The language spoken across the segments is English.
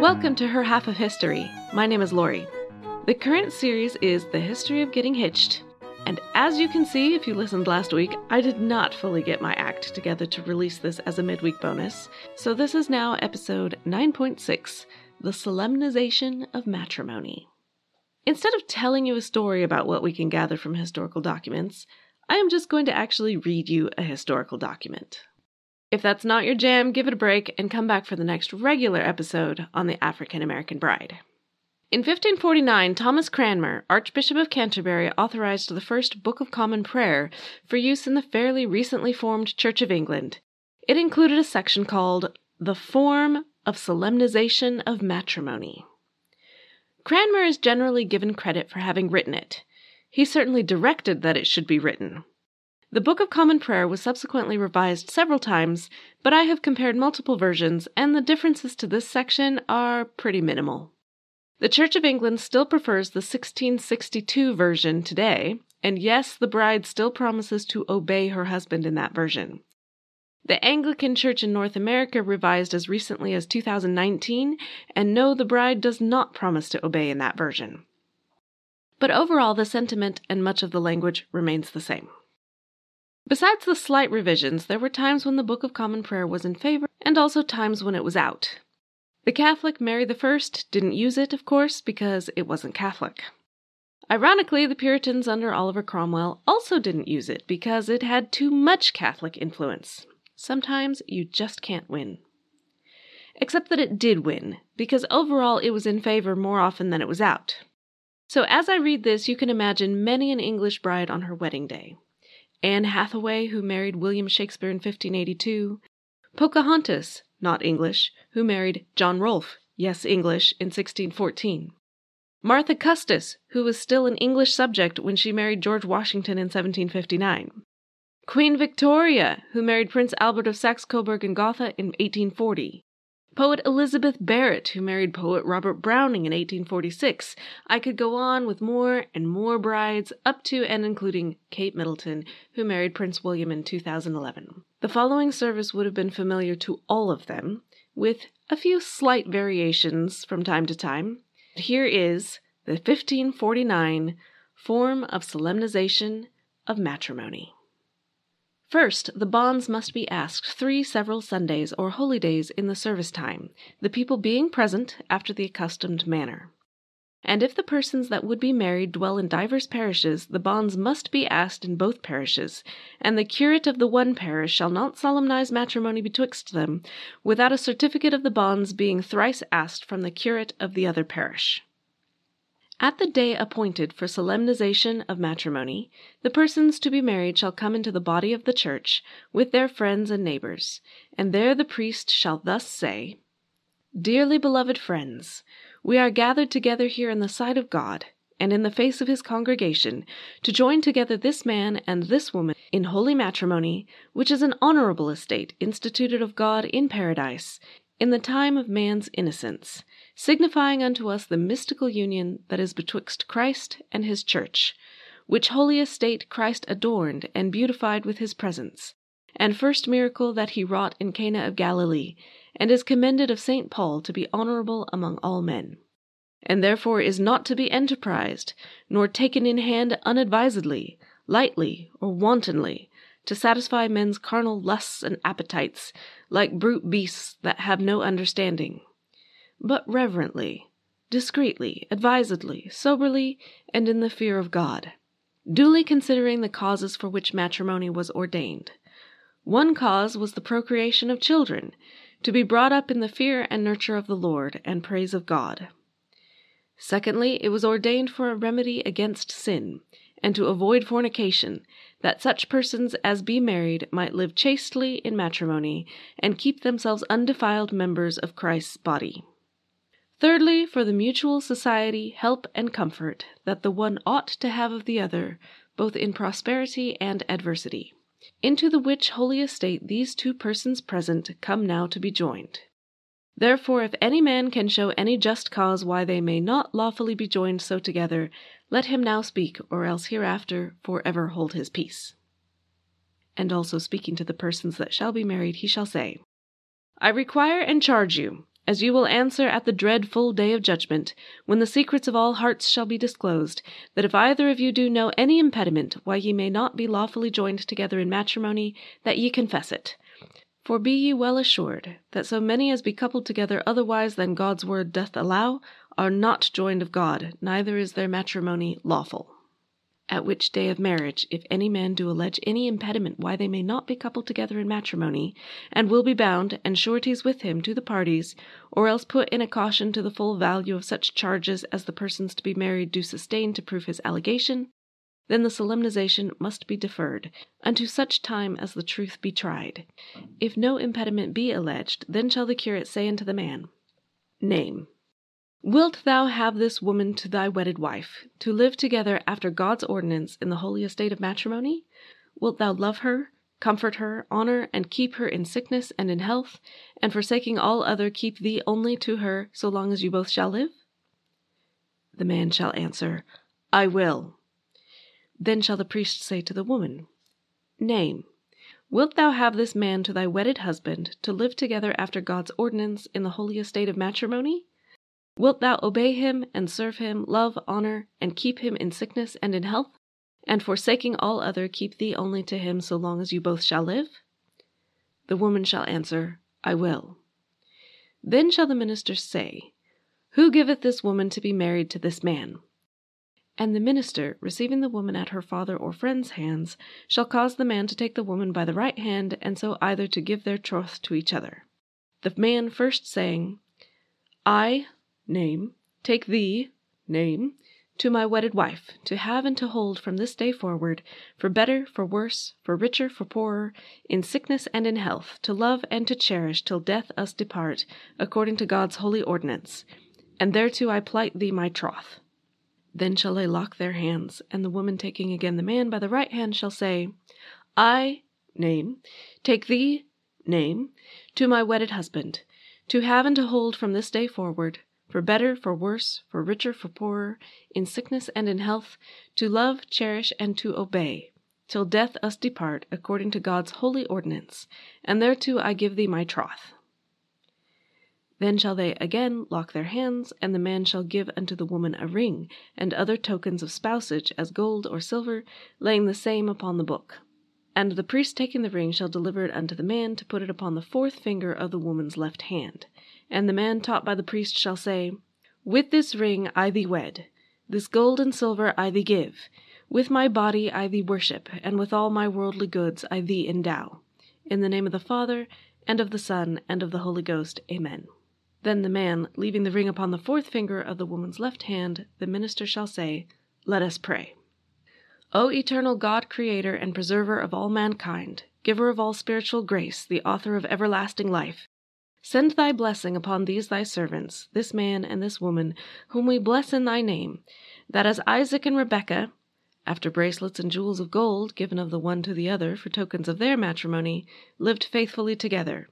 Welcome to Her Half of History. My name is Lori. The current series is The History of Getting Hitched. And as you can see if you listened last week, I did not fully get my act together to release this as a midweek bonus. So this is now episode 9.6 The Solemnization of Matrimony. Instead of telling you a story about what we can gather from historical documents, I am just going to actually read you a historical document. If that's not your jam, give it a break and come back for the next regular episode on the African American Bride. In 1549, Thomas Cranmer, Archbishop of Canterbury, authorized the first Book of Common Prayer for use in the fairly recently formed Church of England. It included a section called The Form of Solemnization of Matrimony. Cranmer is generally given credit for having written it. He certainly directed that it should be written. The Book of Common Prayer was subsequently revised several times, but I have compared multiple versions, and the differences to this section are pretty minimal. The Church of England still prefers the 1662 version today, and yes, the bride still promises to obey her husband in that version. The Anglican Church in North America revised as recently as 2019, and no, the bride does not promise to obey in that version. But overall, the sentiment and much of the language remains the same. Besides the slight revisions, there were times when the Book of Common Prayer was in favor and also times when it was out. The Catholic Mary I didn't use it, of course, because it wasn't Catholic. Ironically, the Puritans under Oliver Cromwell also didn't use it because it had too much Catholic influence. Sometimes you just can't win. Except that it did win, because overall it was in favor more often than it was out. So as I read this, you can imagine many an English bride on her wedding day. Anne Hathaway, who married William Shakespeare in 1582, Pocahontas, not English, who married John Rolfe, yes, English, in 1614. Martha Custis, who was still an English subject when she married George Washington in 1759. Queen Victoria, who married Prince Albert of Saxe Coburg and Gotha in 1840. Poet Elizabeth Barrett, who married poet Robert Browning in 1846. I could go on with more and more brides, up to and including Kate Middleton, who married Prince William in 2011. The following service would have been familiar to all of them, with a few slight variations from time to time. Here is the 1549 Form of Solemnization of Matrimony. First, the bonds must be asked three several Sundays or holy days in the service time, the people being present after the accustomed manner. And if the persons that would be married dwell in divers parishes, the bonds must be asked in both parishes, and the curate of the one parish shall not solemnize matrimony betwixt them, without a certificate of the bonds being thrice asked from the curate of the other parish. At the day appointed for solemnization of matrimony, the persons to be married shall come into the body of the church, with their friends and neighbors, and there the priest shall thus say, Dearly beloved friends, we are gathered together here in the sight of God, and in the face of his congregation, to join together this man and this woman in holy matrimony, which is an honorable estate instituted of God in paradise, in the time of man's innocence signifying unto us the mystical union that is betwixt Christ and his church, which holy estate Christ adorned and beautified with his presence, and first miracle that he wrought in Cana of Galilee, and is commended of St. Paul to be honorable among all men. And therefore is not to be enterprised, nor taken in hand unadvisedly, lightly, or wantonly, to satisfy men's carnal lusts and appetites, like brute beasts that have no understanding but reverently, discreetly, advisedly, soberly, and in the fear of God, duly considering the causes for which matrimony was ordained. One cause was the procreation of children, to be brought up in the fear and nurture of the Lord and praise of God. Secondly, it was ordained for a remedy against sin, and to avoid fornication, that such persons as be married might live chastely in matrimony, and keep themselves undefiled members of Christ's body. Thirdly, for the mutual society, help, and comfort that the one ought to have of the other, both in prosperity and adversity. Into the which holy estate these two persons present come now to be joined. Therefore, if any man can show any just cause why they may not lawfully be joined so together, let him now speak, or else hereafter for ever hold his peace. And also speaking to the persons that shall be married, he shall say, I require and charge you, as you will answer at the dreadful day of judgment, when the secrets of all hearts shall be disclosed, that if either of you do know any impediment why ye may not be lawfully joined together in matrimony, that ye confess it. For be ye well assured, that so many as be coupled together otherwise than God's word doth allow, are not joined of God, neither is their matrimony lawful. At which day of marriage, if any man do allege any impediment why they may not be coupled together in matrimony, and will be bound, and sureties with him to the parties, or else put in a caution to the full value of such charges as the persons to be married do sustain to prove his allegation, then the solemnization must be deferred unto such time as the truth be tried. If no impediment be alleged, then shall the curate say unto the man, Name. Wilt thou have this woman to thy wedded wife, to live together after God's ordinance in the holy estate of matrimony? Wilt thou love her, comfort her, honor, and keep her in sickness and in health, and forsaking all other keep thee only to her so long as you both shall live? The man shall answer, I will. Then shall the priest say to the woman, Name. Wilt thou have this man to thy wedded husband, to live together after God's ordinance in the holy estate of matrimony? Wilt thou obey him, and serve him, love, honor, and keep him in sickness and in health, and forsaking all other keep thee only to him so long as you both shall live? The woman shall answer, I will. Then shall the minister say, Who giveth this woman to be married to this man? And the minister, receiving the woman at her father or friend's hands, shall cause the man to take the woman by the right hand, and so either to give their troth to each other. The man first saying, I, name, take thee, name, to my wedded wife, to have and to hold from this day forward, for better, for worse, for richer, for poorer, in sickness and in health, to love and to cherish till death us depart, according to God's holy ordinance. And thereto I plight thee my troth. Then shall they lock their hands, and the woman taking again the man by the right hand shall say, I, name, take thee, name, to my wedded husband, to have and to hold from this day forward, for better, for worse, for richer, for poorer, in sickness and in health, to love, cherish, and to obey, till death us depart, according to God's holy ordinance, and thereto I give thee my troth. Then shall they again lock their hands, and the man shall give unto the woman a ring, and other tokens of spousage, as gold or silver, laying the same upon the book. And the priest taking the ring shall deliver it unto the man to put it upon the fourth finger of the woman's left hand. And the man taught by the priest shall say, With this ring I thee wed, this gold and silver I thee give, with my body I thee worship, and with all my worldly goods I thee endow. In the name of the Father, and of the Son, and of the Holy Ghost. Amen. Then the man, leaving the ring upon the fourth finger of the woman's left hand, the minister shall say, Let us pray. O eternal God, creator and preserver of all mankind, giver of all spiritual grace, the author of everlasting life, Send thy blessing upon these thy servants, this man and this woman, whom we bless in thy name, that as Isaac and Rebekah, after bracelets and jewels of gold given of the one to the other for tokens of their matrimony, lived faithfully together,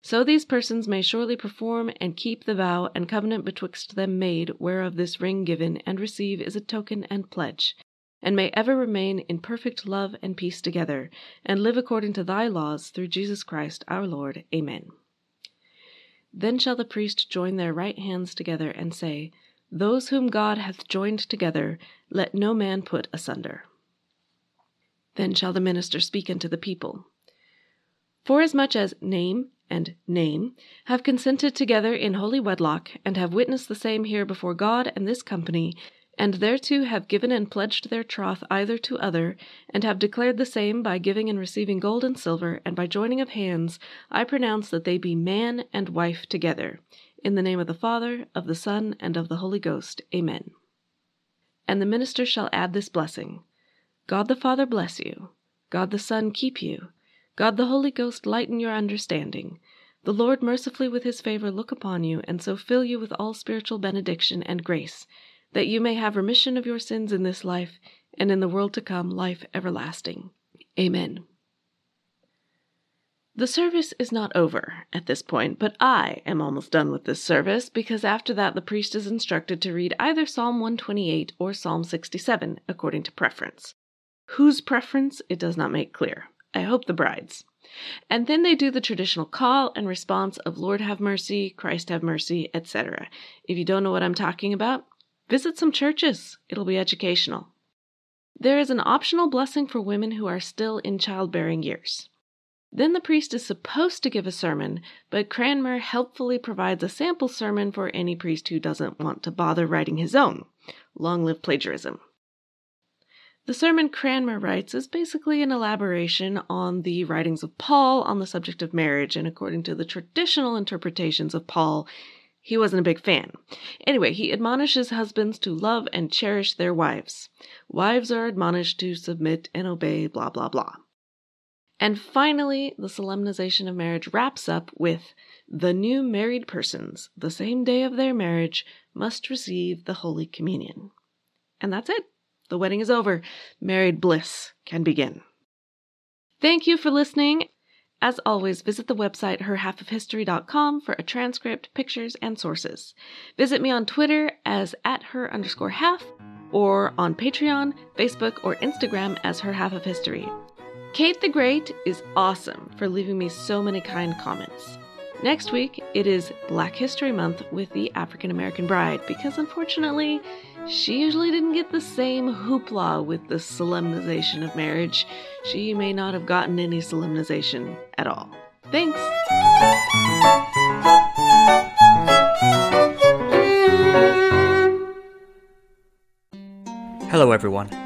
so these persons may surely perform and keep the vow and covenant betwixt them made, whereof this ring given and receive is a token and pledge, and may ever remain in perfect love and peace together, and live according to thy laws through Jesus Christ our Lord. Amen. Then shall the priest join their right hands together and say, Those whom God hath joined together, let no man put asunder. Then shall the minister speak unto the people. Forasmuch as name and name have consented together in holy wedlock, and have witnessed the same here before God and this company, and thereto have given and pledged their troth either to other, and have declared the same by giving and receiving gold and silver, and by joining of hands, I pronounce that they be man and wife together. In the name of the Father, of the Son, and of the Holy Ghost. Amen. And the minister shall add this blessing God the Father bless you, God the Son keep you, God the Holy Ghost lighten your understanding. The Lord mercifully with his favor look upon you, and so fill you with all spiritual benediction and grace that you may have remission of your sins in this life, and in the world to come life everlasting. Amen. The service is not over at this point, but I am almost done with this service because after that the priest is instructed to read either Psalm 128 or Psalm 67 according to preference. Whose preference it does not make clear. I hope the bride's. And then they do the traditional call and response of Lord have mercy, Christ have mercy, etc. If you don't know what I'm talking about, visit some churches. It'll be educational. There is an optional blessing for women who are still in childbearing years. Then the priest is supposed to give a sermon, but Cranmer helpfully provides a sample sermon for any priest who doesn't want to bother writing his own. Long live plagiarism. The sermon Cranmer writes is basically an elaboration on the writings of Paul on the subject of marriage, and according to the traditional interpretations of Paul, he wasn't a big fan. Anyway, he admonishes husbands to love and cherish their wives. Wives are admonished to submit and obey, blah, blah, blah. And finally, the solemnization of marriage wraps up with the new married persons, the same day of their marriage, must receive the Holy Communion. And that's it. The wedding is over. Married bliss can begin. Thank you for listening. As always, visit the website herhalfofhistory.com for a transcript, pictures, and sources. Visit me on Twitter as at her underscore half or on Patreon, Facebook, or Instagram as her half of history. Kate the Great is awesome for leaving me so many kind comments. Next week, it is Black History Month with the African American Bride because unfortunately, she usually didn't get the same hoopla with the solemnization of marriage. She may not have gotten any solemnization at all. Thanks! Hello, everyone.